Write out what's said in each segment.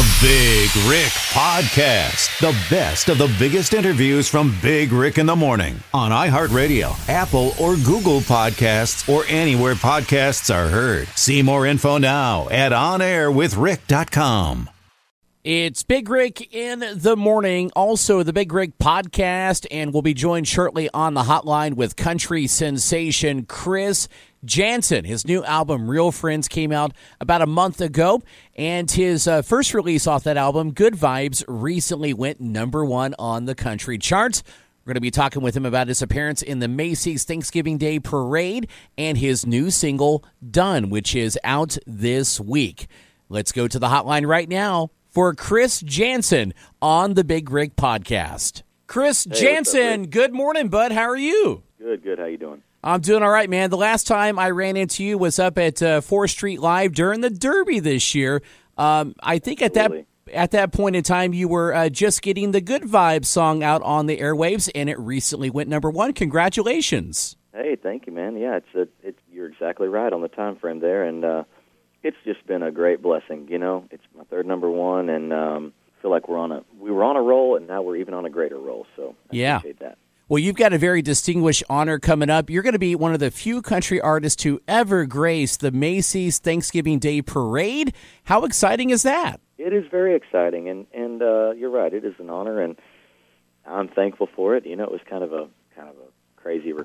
The Big Rick Podcast. The best of the biggest interviews from Big Rick in the Morning on iHeartRadio, Apple, or Google Podcasts, or anywhere podcasts are heard. See more info now at onairwithrick.com. It's Big Rick in the morning, also the Big Rick podcast, and we'll be joined shortly on the hotline with country sensation Chris Janson. His new album, Real Friends, came out about a month ago, and his uh, first release off that album, Good Vibes, recently went number one on the country charts. We're going to be talking with him about his appearance in the Macy's Thanksgiving Day Parade and his new single, Done, which is out this week. Let's go to the hotline right now for Chris Janson on the Big Rick podcast. Chris Hey, Janson, up, good morning, bud. How are you? Good, good. How you doing? I'm doing all right, man. The last time I ran into you was up at uh, 4th Street Live during the Derby this year. Um, I think at that at that point in time, you were uh, just getting the Good Vibes song out on the airwaves, and it recently went number one. Congratulations! Hey, thank you, man. Yeah, it's a, it's you're exactly right on the time frame there, and uh, it's just been a great blessing. You know, it's my third number one, and um, I feel like we're on a we were on a roll, and now we're even on a greater roll. So I Yeah. appreciate that. Well, you've got a very distinguished honor coming up. You're going to be one of the few country artists to ever grace the Macy's Thanksgiving Day Parade. How exciting is that? It is very exciting, and and uh, you're right. It is an honor, and I'm thankful for it. You know, it was kind of a kind of a crazy re-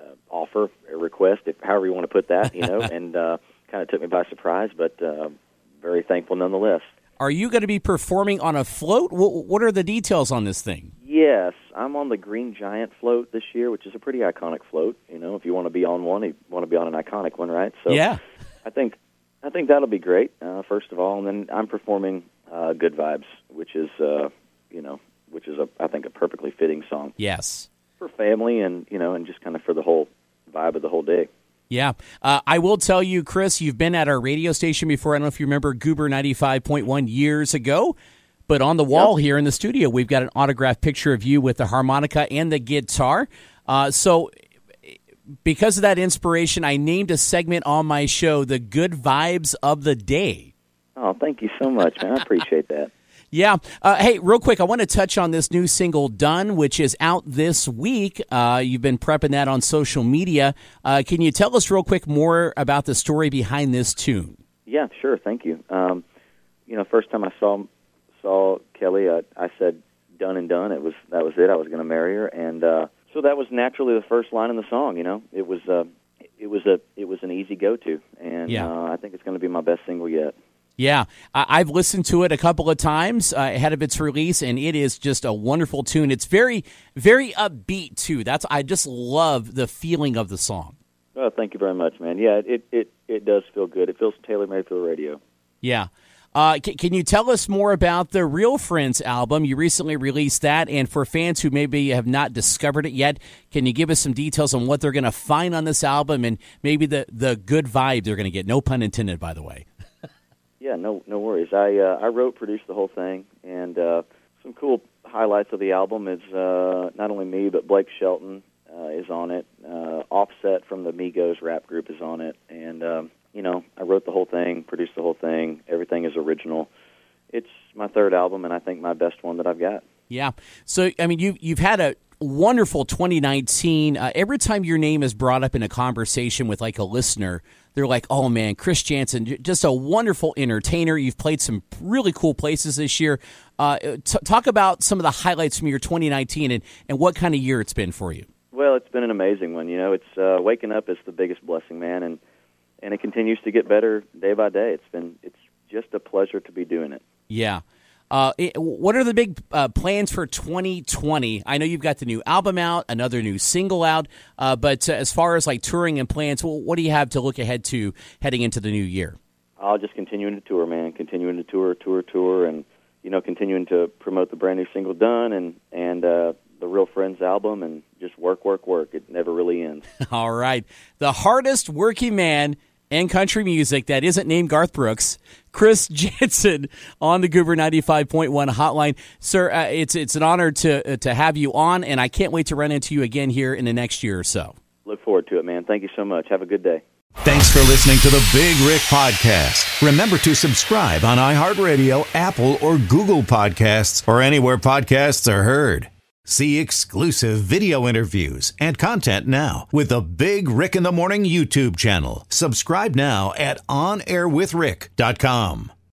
uh, offer, a request, if however you want to put that. You know, and uh, kind of took me by surprise, but uh, very thankful nonetheless. Are you going to be performing on a float? What, what are the details on this thing? Yes, I'm on the Green Giant float this year, which is a pretty iconic float. You know, if you want to be on one, you want to be on an iconic one, right? So yeah. I think I think that'll be great. Uh, first of all, and then I'm performing uh, "Good Vibes," which is uh, you know, which is a I think a perfectly fitting song Yes. for family and you know, and just kind of for the whole vibe of the whole day. Yeah. Uh, I will tell you, Chris, you've been at our radio station before. I don't know if you remember Goober 95.1 years ago. But on the wall here in the studio, we've got an autographed picture of you with the harmonica and the guitar. Uh, so, because of that inspiration, I named a segment on my show the Good Vibes of the Day. Oh, thank you so much, man. I appreciate that. Yeah. Uh, hey, real quick, I want to touch on this new single, Done, which is out this week. Uh, you've been prepping that on social media. Uh, can you tell us real quick more about the story behind this tune? Yeah, sure. Thank you. Um, you know, first time I saw saw Kelly, I, I said done and done. It was that was it. I was going to marry her, and uh, so that was naturally the first line in the song. You know, it was uh, it was a it was an easy go to, and Yeah. uh, I think it's going to be my best single yet. Yeah, I- I've listened to it a couple of times uh, ahead of its release, and it is just a wonderful tune. It's very, very upbeat too. That's I just love the feeling of the song. Oh, thank you very much, man. Yeah, it it it does feel good. It feels tailor made for the radio. Yeah. Uh, c- can you tell us more about the Real Friends album? You recently released that, and for fans who maybe have not discovered it yet, can you give us some details on what they're going to find on this album and maybe the, the good vibe they're going to get? No pun intended, by the way. Yeah, no no worries. I uh, I wrote, produced the whole thing, and uh, some cool highlights of the album is uh, not only me but Blake Shelton uh, is on it. Uh, Offset from the Migos rap group is on it, and um, you know I wrote the whole thing, produced the whole thing. Everything is original. It's my third album, and I think my best one that I've got. Yeah. So, I mean, you you've had a wonderful 2019. Uh, every time your name is brought up in a conversation with like a listener, they're like, "Oh man, Chris Janson, just a wonderful entertainer. You've played some really cool places this year. Uh, t- talk about some of the highlights from your 2019 and and what kind of year it's been for you." Well, it's been an amazing one. You know, it's uh, waking up is the biggest blessing, man, and and it continues to get better day by day. It's been it's just a pleasure to be doing it. Yeah. Uh, it- what are the big uh, plans for 2020? I know you've got the new album out, another new single out, uh, but uh, as far as like touring and plans, wh- what do you have to look ahead to heading into the new year? I'll just continuing to tour, man. Continuing to tour, tour, tour, and you know, continuing to promote the brand new single "Done" and and uh, the Real Friends album, and just work, work, work. It never really ends. All right. The hardest working man in country music that isn't named Garth Brooks, Chris Janson on the Goober 95.1 hotline. Sir, uh, it's it's an honor to uh, to have you on and I can't wait to run into you again here in the next year or so. Look forward to it, man. Thank you so much. Have a good day. Thanks for listening to the Big Rick Podcast. Remember to subscribe on iHeartRadio, Apple, or Google Podcasts, or anywhere podcasts are heard. See exclusive video interviews and content now with the Big Rick in the Morning YouTube channel. Subscribe now at onairwithrick.com.